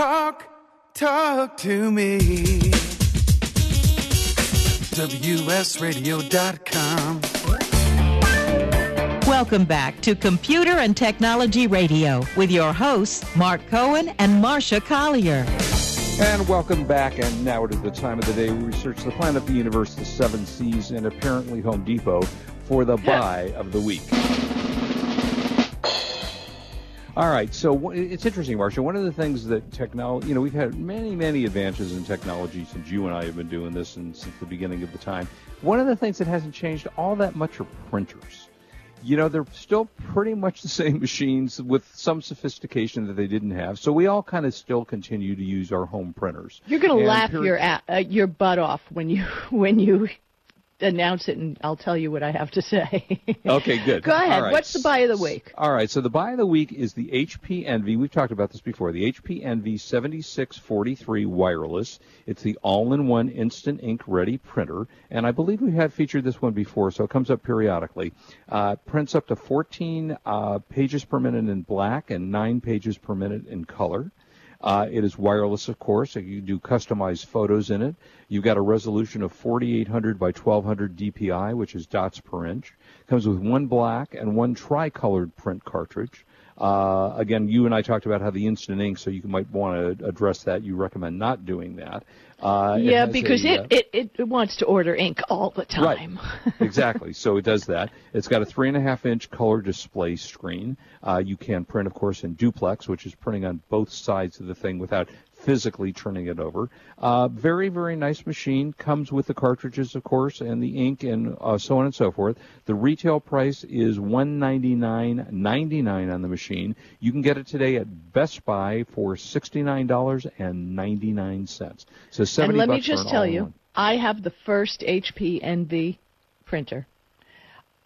Talk, talk to me. WSRadio.com. Welcome back to Computer and Technology Radio with your hosts, Marc Cohen and Marsha Collier. And welcome back. And now it is the time of the day we research the planet, the universe, the seven seas, and apparently Home Depot for the buy of the week. All right, so it's interesting, Marsha. One of the things that technology, you know, we've had many, many advances in technology since you and I have been doing this and since the beginning of the time. One of the things that hasn't changed all that much are printers. You know, they're still pretty much the same machines with some sophistication that they didn't have. So we all kind of still continue to use our home printers. You're going to laugh your uh, your butt off when you when you announce it and I'll tell you what I have to say. okay, good. Go ahead. What's the buy of the week? All right, so the buy of the week is the HP Envy. We've talked about this before. The HP Envy 7643 wireless. It's the all-in-one instant ink ready printer, and I believe we have featured this one before, so it comes up periodically. Uh, prints up to 14 uh, pages per minute in black and 9 pages per minute in color. Uh, it is wireless, of course. You do customized photos in it. You've got a resolution of 4800 by 1200 DPI, which is dots per inch. Comes with one black and one tricolored print cartridge. Uh, again, you and I talked about how the instant ink, so you might want to address that. You recommend not doing that. Uh, yeah, it because a, it, it, it wants to order ink all the time. Right. exactly. So it does that. It's got a three and a half inch color display screen. Uh, you can print, of course, in duplex, which is printing on both sides of the thing without physically turning it over. Uh, very, very nice machine. Comes with the cartridges, of course, and the ink, and uh, so on and so forth. The retail price is $199.99 on the machine. You can get it today at Best Buy for $69.99. So 70 And let me just tell you, I have the first HP Envy printer.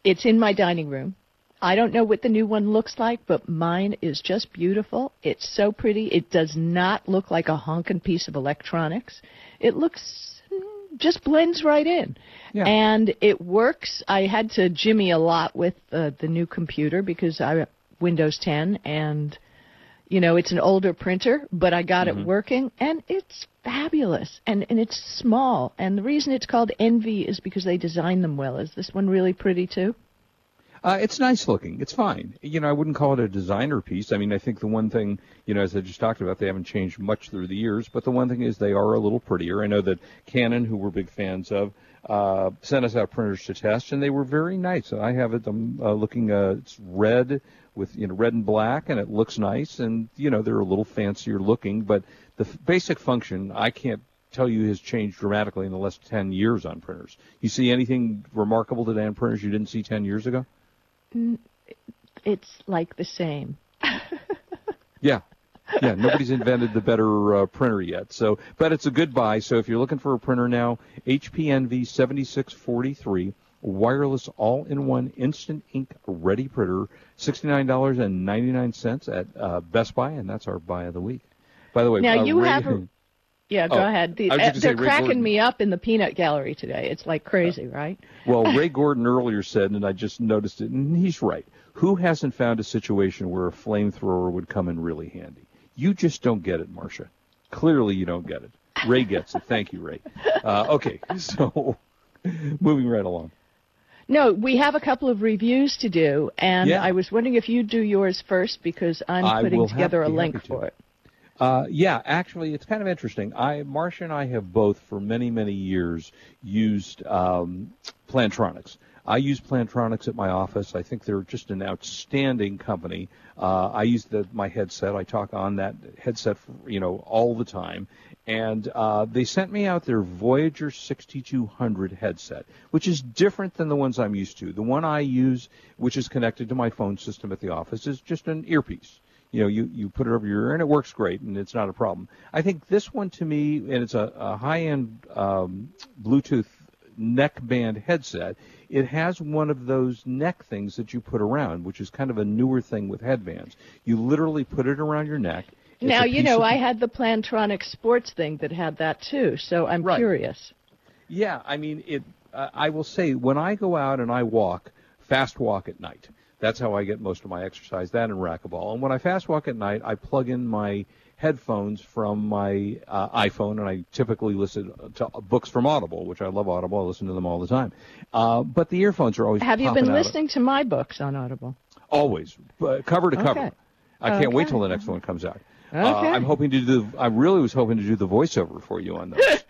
It's in my dining room. I don't know what the new one looks like, but mine is just beautiful. It's so pretty. It does not look like a honking piece of electronics. It looks mm, just blends right in. Yeah. And it works. I had to jimmy a lot with uh, the new computer because I Windows 10 and you know, it's an older printer, but I got mm-hmm. it working and it's fabulous and and it's small. And the reason it's called Envy is because they designed them well. Is this one really pretty too? Uh, it's nice looking. It's fine. You know, I wouldn't call it a designer piece. I mean, I think the one thing, you know, as I just talked about, they haven't changed much through the years, but the one thing is they are a little prettier. I know that Canon, who we're big fans of, uh, sent us out printers to test, and they were very nice. I have it. I'm uh, looking. Uh, it's red with you know red and black, and it looks nice. And you know they're a little fancier looking, but the f- basic function I can't tell you has changed dramatically in the last 10 years on printers. You see anything remarkable today on printers you didn't see 10 years ago? It's like the same. yeah. Yeah, nobody's invented the better uh, printer yet. So, but it's a good buy. So if you're looking for a printer now, HP Envy 7643 wireless all-in-one instant ink ready printer, $69.99 at uh, Best Buy, and that's our buy of the week. By the way, now uh, you have a, yeah, go oh, ahead. The, uh, they're cracking Gordon. me up in the peanut gallery today. It's like crazy, right? Well, Ray Gordon earlier said, and I just noticed it, and he's right. Who hasn't found a situation where a flamethrower would come in really handy? You just don't get it, Marsha. Clearly, you don't get it. Ray gets it. Thank you, Ray. Uh, okay, so moving right along. No, we have a couple of reviews to do, and yeah. I was wondering if you'd do yours first because I'm putting together a link for it. Uh, yeah, actually, it's kind of interesting. I, Marsha and I have both, for many, many years, used um, Plantronics. I use Plantronics at my office. I think they're just an outstanding company. Uh, I use the, my headset. I talk on that headset, for, you know, all the time. And uh, they sent me out their Voyager 6200 headset, which is different than the ones I'm used to. The one I use, which is connected to my phone system at the office, is just an earpiece you know, you, you put it over your ear and it works great and it's not a problem. I think this one to me, and it's a, a high-end um, Bluetooth neckband headset, it has one of those neck things that you put around, which is kind of a newer thing with headbands. You literally put it around your neck. It's now, you know, I had the Plantronic sports thing that had that too, so I'm right. curious. Yeah, I mean, it. Uh, I will say, when I go out and I walk, fast walk at night, that's how I get most of my exercise, that and racquetball. And when I fast walk at night, I plug in my headphones from my uh, iPhone, and I typically listen to books from Audible, which I love Audible. I listen to them all the time. Uh, but the earphones are always. Have you been listening to my books on Audible? Always, uh, cover to cover. Okay. I can't wait Okay. till the next one comes out. Uh, Okay. I'm hoping to do. I really was hoping to do the voiceover for you on those.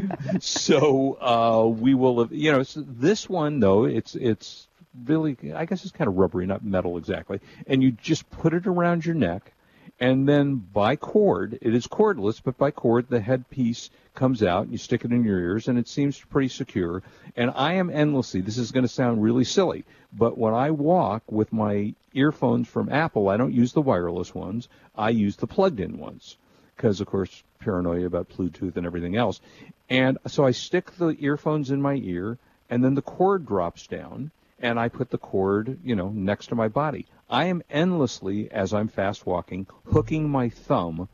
so uh, we will. You know, this one though, it's it's really. I guess it's kind of rubbery, not metal exactly. And you just put it around your neck, and then by cord, it is cordless, but by cord, the headpiece comes out. and You stick it in your ears, and it seems pretty secure. And I am endlessly. This is going to sound really silly, but when I walk with my earphones from Apple, I don't use the wireless ones. I use the plugged-in ones because, of course, paranoia about Bluetooth and everything else. And so I stick the earphones in my ear, and then the cord drops down, and I put the cord, you know, next to my body. I am endlessly, as I'm fast walking, hooking my thumb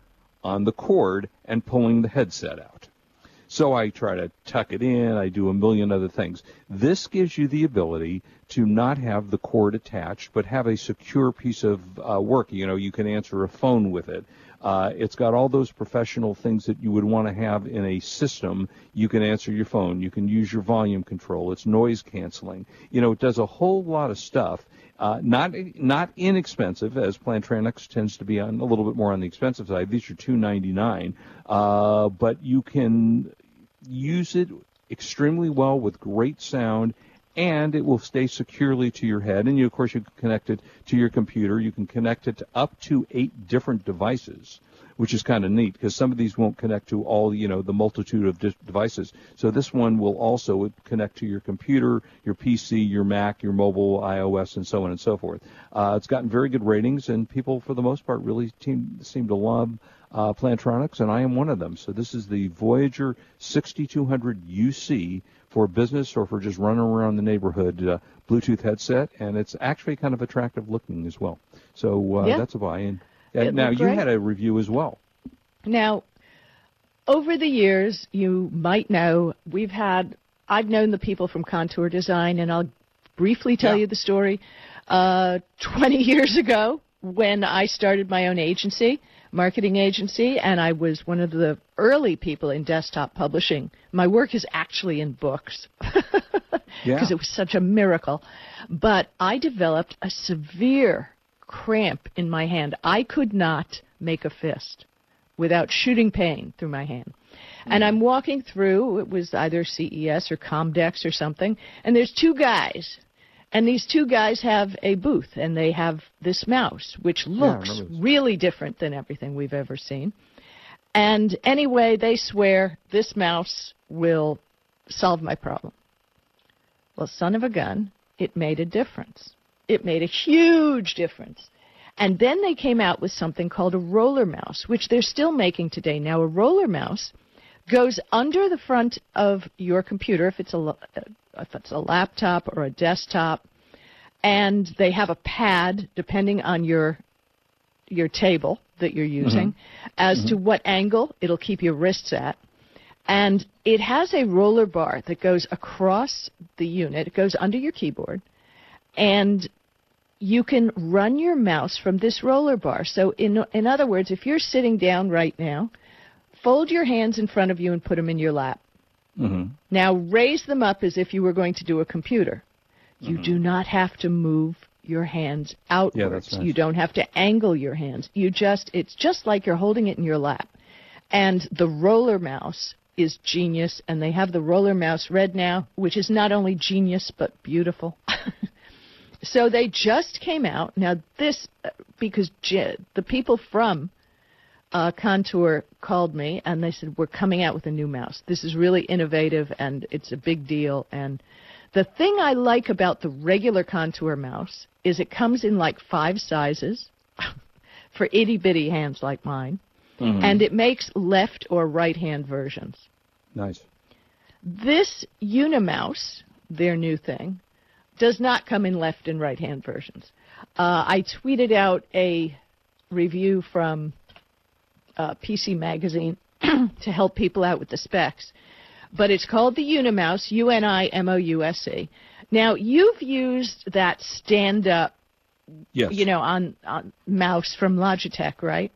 on the cord and pulling the headset out. So I try to tuck it in. I do a million other things. This gives you the ability to not have the cord attached, but have a secure piece of uh, work. You know, you can answer a phone with it. Uh, it's got all those professional things that you would want to have in a system. You can answer your phone. You can use your volume control. It's noise canceling. You know, it does a whole lot of stuff. Uh, not not inexpensive, as Plantronics tends to be on a little bit more on the expensive side. These are two ninety nine, uh, but you can use it extremely well with great sound and it will stay securely to your head. And you of course you can connect it to your computer. You can connect it to up to eight different devices which is kind of neat because some of these won't connect to all you know the multitude of devices so this one will also connect to your computer your pc your mac your mobile ios and so on and so forth uh, it's gotten very good ratings and people for the most part really seem, seem to love uh, Plantronics, and I am one of them. So this is the Voyager 6200 UC for business or for just running around the neighborhood uh, Bluetooth headset, and it's actually kind of attractive looking as well. So uh, Yeah. that's a buy-in. It And now you had a review as well. Now, over the years, you might know we've had. I've known the people from Contour Design, and I'll briefly tell Yeah. you the story. Uh, 20 years ago, when I started my own agency, marketing agency, and I was one of the early people in desktop publishing. My work is actually in books because Yeah. it was such a miracle. But I developed a severe cramp in my hand. I could not make a fist without shooting pain through my hand. And I'm walking through, it was either CES or Comdex or something, and there's two guys. And these two guys have a booth, and they have this mouse, which looks this. really different than everything we've ever seen. And anyway, they swear this mouse will solve my problem. Well, son of a gun, it made a difference. It made a huge difference. And then they came out with something called a roller mouse, which they're still making today. Now, a roller mouse goes under the front of your computer if it's a uh, if it's a laptop or a desktop, and they have a pad depending on your your table that you're mm-hmm. using as to mm-hmm. what angle it'll keep your wrists at. And it has a roller bar that goes across the unit. It goes under your keyboard. And you can run your mouse from this roller bar. So, in, in other words, if you're sitting down right now, fold your hands in front of you and put them in your lap. hmm Now, raise them up as if you were going to do a computer. You do not have to move your hands outwards. that's nice. You don't have to angle your hands. You just it's just like you're holding it in your lap. And the roller mouse is genius and they have the roller mouse red now, which is not only genius but beautiful. so they just came out. Now this uh, because J- the people from uh, Contour called me and they said, We're coming out with a new mouse. This is really innovative and it's a big deal. And the thing I like about the regular Contour mouse is it comes in like five sizes for itty bitty hands like mine, and it makes left or right hand versions. Nice. This Unimouse, their new thing, does not come in left and right hand versions. Uh, I tweeted out a review from uh, PC Magazine to help people out with the specs, but it's called the Unimouse, U N I M O U S E. Now, you've used that stand up, Yes. you know, on, on mouse from Logitech, right?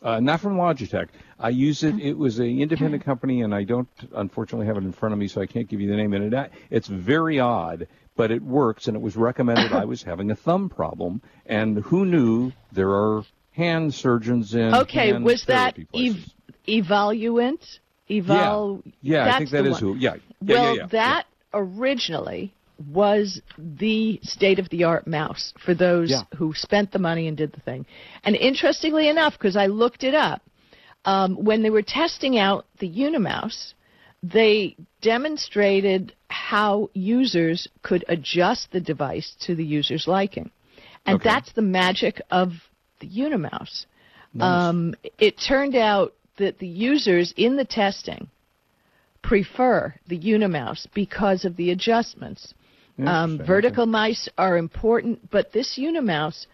Uh, not from Logitech. I use it. It was an independent company, and I don't unfortunately have it in front of me, so I can't give you the name. And it, it's very odd, but it works. And it was recommended. I was having a thumb problem, and who knew there are hand surgeons in. Okay, was that ev- Evoluent? Evol. Yeah, yeah I think that is one. who. Yeah. yeah well, yeah, yeah, that originally was the state of the art mouse for those who spent the money and did the thing. And interestingly enough, because I looked it up, um, when they were testing out the Unimouse, they demonstrated how users could adjust the device to the user's liking. And Okay. that's the magic of the Unimouse. Nice. Um, it turned out that the users in the testing prefer the Unimouse because of the adjustments. Um, vertical mice are important, but this Unimouse,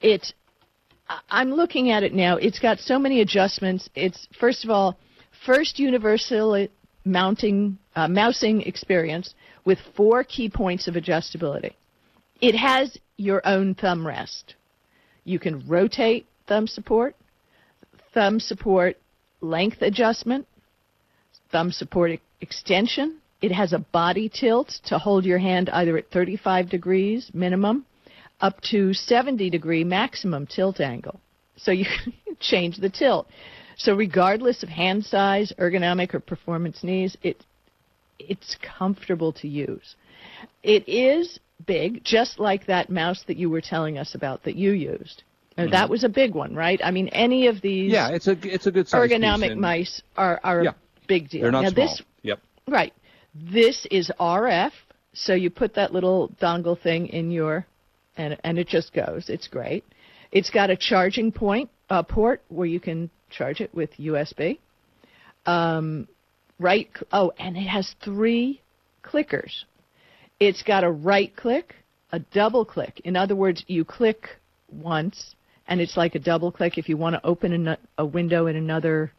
it, I- I'm looking at it now. It's got so many adjustments. It's first of all, first universal mounting uh, mousing experience with four key points of adjustability. It has your own thumb rest. You can rotate thumb support, thumb support length adjustment, thumb support extension. It has a body tilt to hold your hand either at 35 degrees minimum up to 70 degree maximum tilt angle. So you can change the tilt. So regardless of hand size, ergonomic or performance needs, it it's comfortable to use. It is big, just like that mouse that you were telling us about that you used. Now, That was a big one, right? I mean, any of these Yeah, it's a it's a good size ergonomic and mice are, are Yeah. a big deal. They're not now small. this Yep. right. This is RF, so you put that little dongle thing in your and and it just goes. It's great. It's got a charging point uh, port where you can charge it with USB. Um, right. Oh, and it has three clickers. It's got a right click, a double click. In other words, you click once, and it's like a double click if you want to open a, a window in another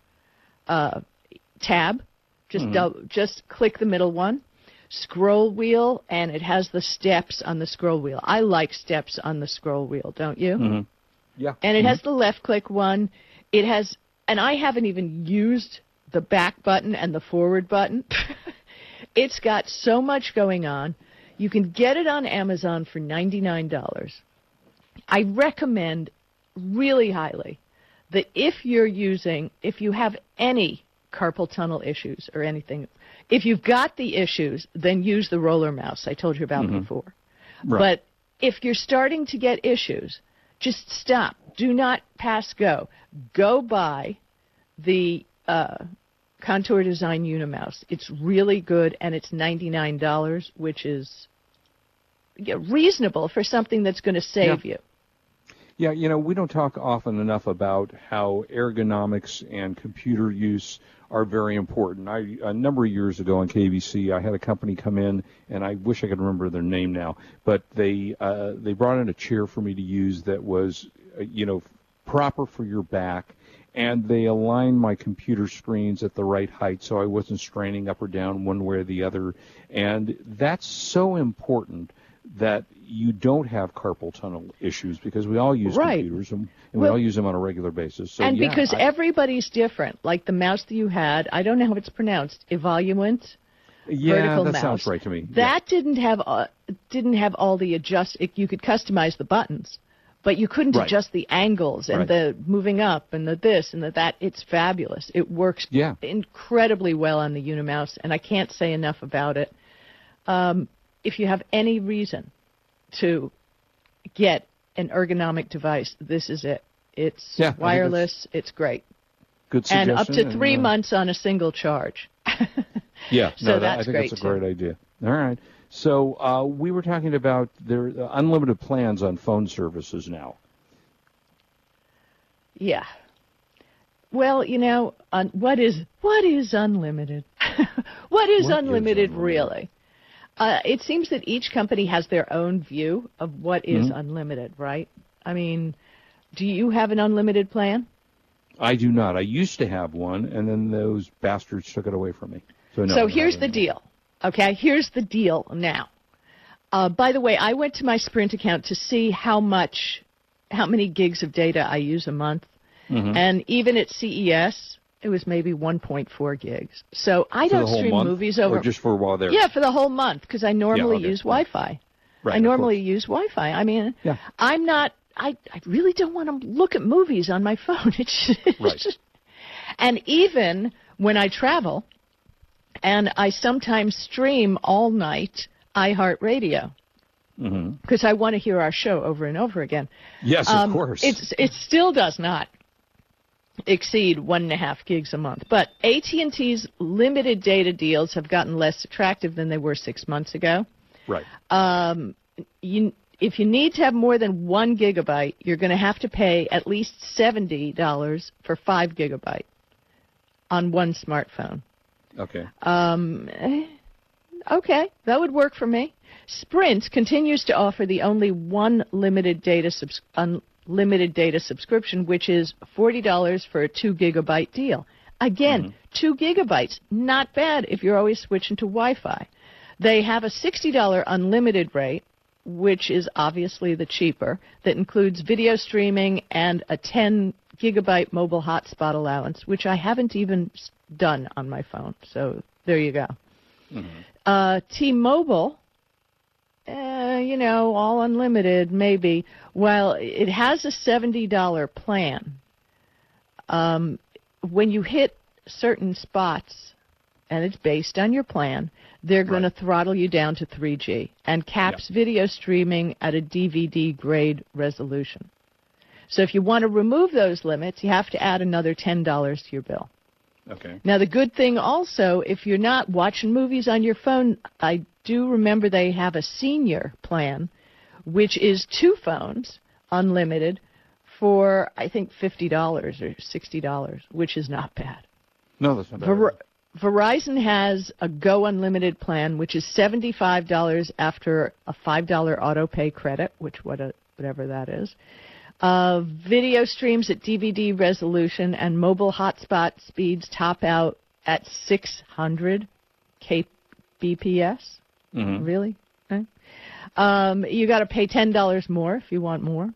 uh, tab. Just dou- just click the middle one. Scroll wheel, and it has the steps on the scroll wheel. I like steps on the scroll wheel, don't you? Yeah. And it has the left click one. It has, and I haven't even used the back button and the forward button. it's got so much going on. You can get it on Amazon for $99. I recommend really highly that if you're using, if you have any carpal tunnel issues or anything, if you've got the issues, then use the roller mouse I told you about mm-hmm. before. Right. But if you're starting to get issues, just stop. Do not pass go. Go buy the uh, Contour Design Unimouse. It's really good, and it's $99, which is yeah, reasonable for something that's going to save you. Yeah, you know, we don't talk often enough about how ergonomics and computer use are very important. I a number of years ago on KBC, I had a company come in, and I wish I could remember their name now, but they uh, they brought in a chair for me to use that was, uh, you know, proper for your back, and they aligned my computer screens at the right height so I wasn't straining up or down one way or the other, and that's so important that you don't have carpal tunnel issues because we all use Right. computers and, and we all use them on a regular basis. So and yeah, because I- everybody's different, like the mouse that you had, I don't know how it's pronounced, Evoluent. yeah, vertical that mouse. sounds right to me. That didn't have uh, didn't have all the adjust. It, you could customize the buttons, but you couldn't Right. adjust the angles and Right. the moving up and the this and the that. It's fabulous. It works Yeah. incredibly well on the Unimouse, and I can't say enough about it. Um, if you have any reason to get an ergonomic device, this is it. It's Yeah, wireless. It's great, Good suggestion. and up to three uh, months on a single charge. Yeah, So no, that, that's I think that's a too. great idea. All right. So uh, we were talking about their uh, unlimited plans on phone services now. Yeah. Well, you know, un- what is what is unlimited? what is What is unlimited unlimited? really? Uh, it seems that each company has their own view of what is Mm-hmm. unlimited, right? I mean, do you have an unlimited plan? I do not. I used to have one, and then those bastards took it away from me. So no. so here's the deal. Okay, here's the deal now. Uh, by the way, I went to my Sprint account to see how much, how many gigs of data I use a month, Mm-hmm. and even at CES, it was maybe 1.4 gigs. So I For don't stream month, movies over. or just for a while there. yeah, for the whole month because I normally okay, use. Wi-Fi. Right, I normally use Wi-Fi. I mean, Yeah. I'm not. I I really don't want to look at movies on my phone. It's just, Right. and even when I travel, and I sometimes stream all night iHeartRadio Mm-hmm. because I want to hear our show over and over again. Yes, Um, of course. It's it still does not exceed one and a half gigs a month. But AT and T's limited data deals have gotten less attractive than they were six months ago. right. Um, you, if you need to have more than one gigabyte, you're going to have to pay at least seventy dollars for five gigabyte on one smartphone. Okay. Um, eh, okay, that would work for me. Sprint continues to offer the only one limited data subs- unlimited data subscription, which is forty dollars for a two gigabyte deal. Again, two gigabytes, not bad if you're always switching to Wi-Fi. They have a sixty dollar unlimited rate, which is obviously the cheaper, that includes video streaming and a ten gigabyte mobile hotspot allowance, which I haven't even done on my phone. So there you go. Uh, T-Mobile, uh, you know, all unlimited, maybe. Well, it has a $70 plan. Um, when you hit certain spots, and it's based on your plan, they're going to throttle you down to 3G and caps video streaming at a DVD grade resolution. So if you want to remove those limits, you have to add another $10 to your bill. Okay. Now, the good thing also, if you're not watching movies on your phone, I do remember they have a senior plan, which is two phones, unlimited, for I think $50 or $60, which is not bad. No, that's not bad. Ver- Verizon has a Go Unlimited plan, which is $75 after a $5 auto pay credit, which what a, whatever that is. Uh, video streams at DVD resolution and mobile hotspot speeds top out at 600 kbps. Mhm. Really? Um, you got to pay ten dollars more if you want more.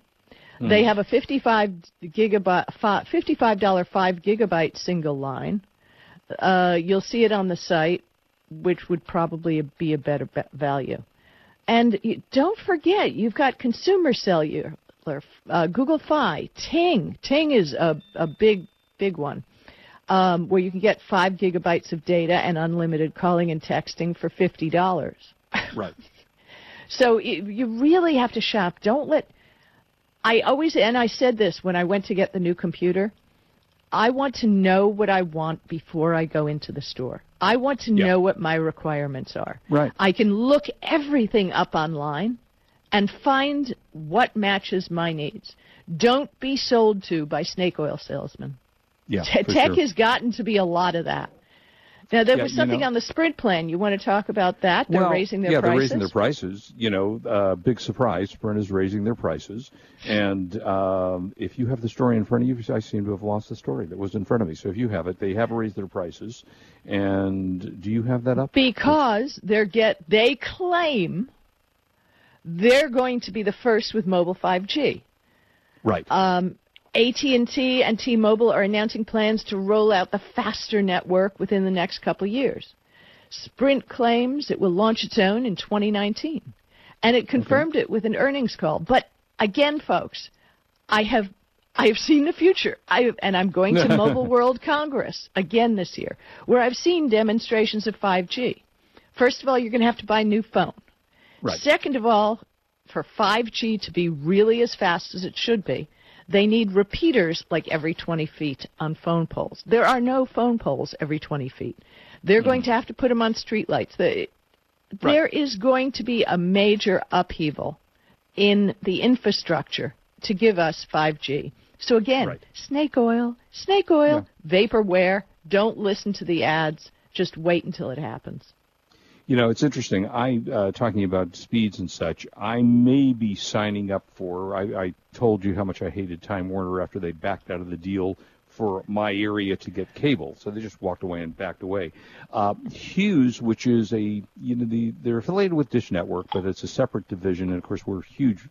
They have a 55 gigabyte, fi- $55 five gigabyte single line. Uh, you'll see it on the site, which would probably be a better be- value. And you, don't forget, you've got consumer cellular, uh, Google Fi, Ting. Ting is a, a big, big one, um, where you can get five gigabytes of data and unlimited calling and texting for fifty dollars. Right. So you really have to shop. Don't let. I always and I said this when I went to get the new computer. I want to know what I want before I go into the store. I want to Yeah. know what my requirements are. Right. I can look everything up online and find what matches my needs. Don't be sold to by snake oil salesmen. Yeah. For Tech sure. has gotten to be a lot of that. Now there Yeah, was you something know- on the Sprint plan. You want to talk about that? They're well, raising their yeah, prices. Yeah, they're raising their prices. You know, uh, big surprise. Sprint is raising their prices, and um, if you have the story in front of you, I seem to have lost the story that was in front of me. So if you have it, they have raised their prices. And do you have that up? because they're get they claim they're going to be the first with mobile 5G. Right. Um, AT&T and T-Mobile are announcing plans to roll out the faster network within the next couple of years. Sprint claims it will launch its own in 2019, and it confirmed it with an earnings call. But again, folks, I have I have seen the future. I and I'm going to Mobile World Congress again this year, where I've seen demonstrations of 5G. First of all, you're going to have to buy a new phone. Right. Second of all, for 5G to be really as fast as it should be, they need repeaters like every 20 feet on phone poles. There are no phone poles every 20 feet. They're going to have to put them on streetlights. The, There is going to be a major upheaval in the infrastructure to give us 5G. So again, Right. snake oil, snake oil, vaporware. Don't listen to the ads. Just wait until it happens. You know, it's interesting. I uh, talking about speeds and such. I may be signing up for. I, I told you how much I hated Time Warner after they backed out of the deal for my area to get cable, so they just walked away and backed away. Uh, Hughes, which is a you know the they're affiliated with Dish Network, but it's a separate division, and of course we're huge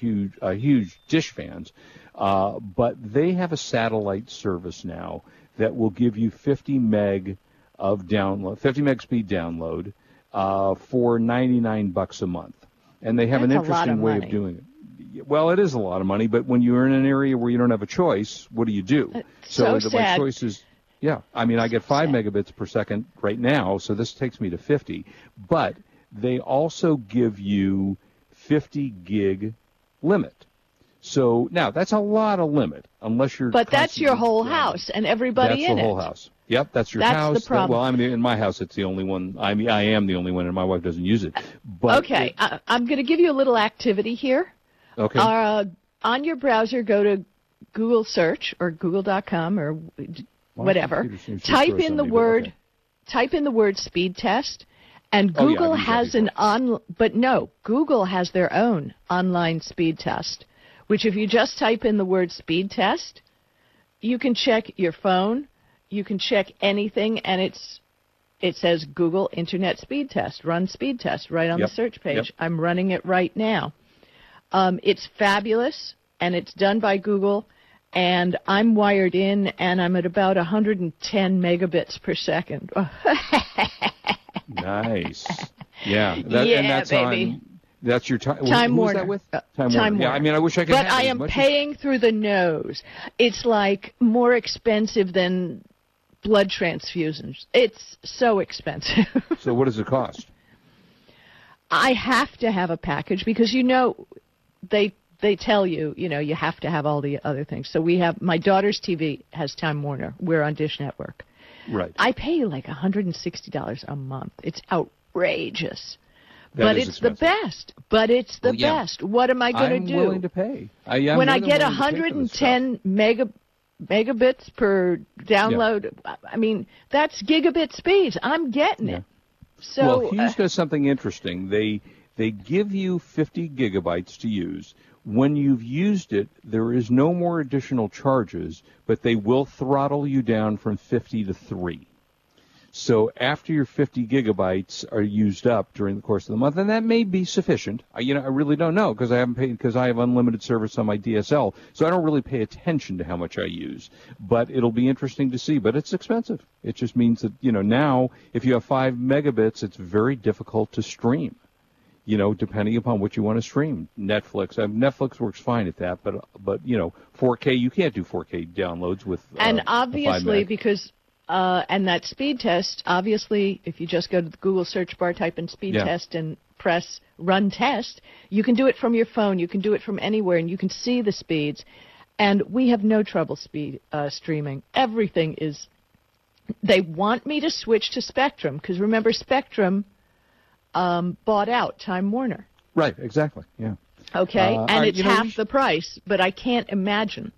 huge, uh, huge Dish fans, uh, but they have a satellite service now that will give you 50 meg of download, 50 meg speed download uh, for 99 bucks a month, and they have That's an interesting of way money. of doing it. Well, it is a lot of money, but when you're in an area where you don't have a choice, what do you do? It's so the, my choice is, yeah. I mean, I get five megabits per second right now, so this takes me to 50. But they also give you 50 gig limit. So now that's a lot of limit, unless you're. But that's your whole house and everybody That's in the whole it. house. Yep, that's your That's the house. That- well, I mean, in my house, it's the only one. I mean, I am the only one, and my wife doesn't use it. But okay, it- I, I'm going to give you a little activity here. okay. Uh, on your browser, go to Google search or Google.com or whatever. computer seems to Type in the word, okay. type in the word speed test, and Oh, yeah, Google used that has an on. But no, Google has their own online speed test. Which, if you just type in the word speed test, you can check your phone, you can check anything, and it's it says Google Internet Speed Test, run speed test right on Yep, the search page. yep. I'm running it right now. Um, it's fabulous, and it's done by Google. And I'm wired in, and I'm at about 110 megabits per second. Nice. Yeah. That, Yeah, and that's baby. On, that's your time. Time who's Warner. that with? Uh, Time, Time Warner. Yeah. I mean, I wish I could. but I am much as- paying through the nose. It's like more expensive than blood transfusions. It's so expensive. So what does it cost? I have to have a package because you know they they tell you you know you have to have all the other things. So we have my daughter's TV has Time Warner. We're on Dish Network. Right. I pay like $160 a month. It's outrageous. That but it's the best. But it's the Well, yeah. best. What am I going to do? I'm willing to pay. I, when I get willing to pay for this stuff. 110 mega megabits per download, I mean that's gigabit speeds. I'm getting Yeah. it. So well, Hughes uh, does something interesting. They they give you 50 gigabytes to use. When you've used it, there is no more additional charges, but they will throttle you down from 50 to 3. So after your 50 gigabytes are used up during the course of the month, and that may be sufficient. I, you know, I really don't know because I haven't paid because I have unlimited service on my DSL, so I don't really pay attention to how much I use. But it'll be interesting to see. But it's expensive. It just means that you know now if you have five megabits, it's very difficult to stream. You know, depending upon what you want to stream. Netflix, uh, Netflix works fine at that, but but you know, 4K you can't do 4K downloads with. Uh, and a five obviously because uh, and that speed test obviously if you just go to the google search bar type in speed Yeah. test and press run test you can do it from your phone you can do it from anywhere and you can see the speeds and we have no trouble speed uh, streaming everything is they want me to switch to spectrum because remember spectrum um, bought out time warner right, exactly, yeah. okay Uh, and it's you know, half the price but i can't imagine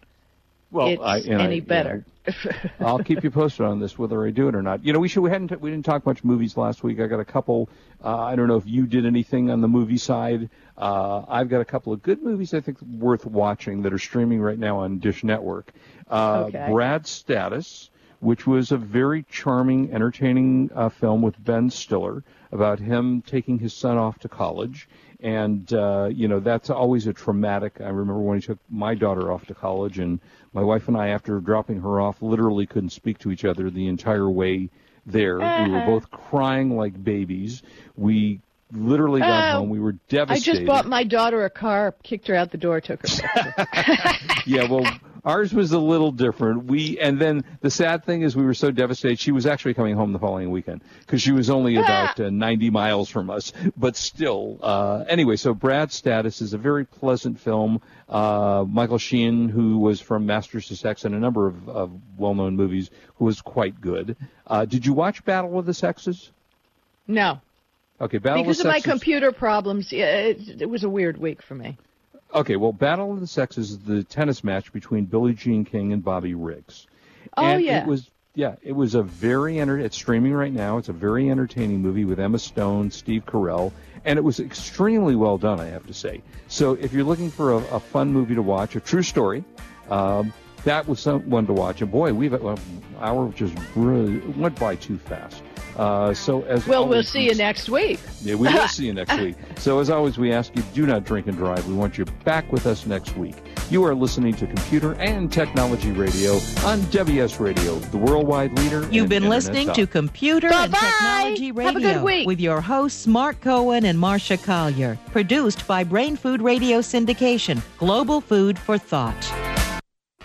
Well, it's I, and I- any you better know, I'll keep you posted on this, whether I do it or not. You know, we should we hadn't we didn't talk much movies last week. I got a couple. Uh, I don't know if you did anything on the movie side. Uh, I've got a couple of good movies I think worth watching that are streaming right now on Dish Network. Uh, Okay. Brad's Status, which was a very charming, entertaining uh, film with Ben Stiller about him taking his son off to college. And, uh, you know, that's always a traumatic. I remember when he took my daughter off to college, and my wife and I, after dropping her off, literally couldn't speak to each other the entire way there. We were uh-huh. both crying like babies. We literally got Oh, home. We were devastated. I just bought my daughter a car, kicked her out the door, took her. yeah, well, ours was a little different. We and then the sad thing is we were so devastated. She was actually coming home the following weekend because she was only about uh, 90 miles from us. But still, uh, anyway. So Brad's Status is a very pleasant film. Uh, Michael Sheen, who was from Masters of Sex and a number of, of well-known movies, who was quite good. Uh, did you watch Battle of the Sexes? no, Okay, Battle because of of my computer problems. Yeah, it, it was a weird week for me. Okay, well, Battle of the Sexes is the tennis match between Billie Jean King and Bobby Riggs. Oh, and yeah. it was yeah, it was a very enter- it's streaming right now. It's a very entertaining movie with Emma Stone, Steve Carell, and it was extremely well done, I have to say. So if you're looking for a, a fun movie to watch, a true story, um, that was some, one to watch. And boy, we've well, hour just really went by too fast. Uh, so as well, always, we'll see you next week. Yeah, we will see you next week. So as always, we ask you do not drink and drive. We want you back with us next week. You are listening to Computer and Technology Radio on WS Radio, the worldwide leader. You've in been Internet listening talk. to Computer and Bye-bye. Technology Have Radio a good week. with your hosts Marc Cohen and Marsha Collier. Produced by Brain Food Radio Syndication, Global Food for Thought.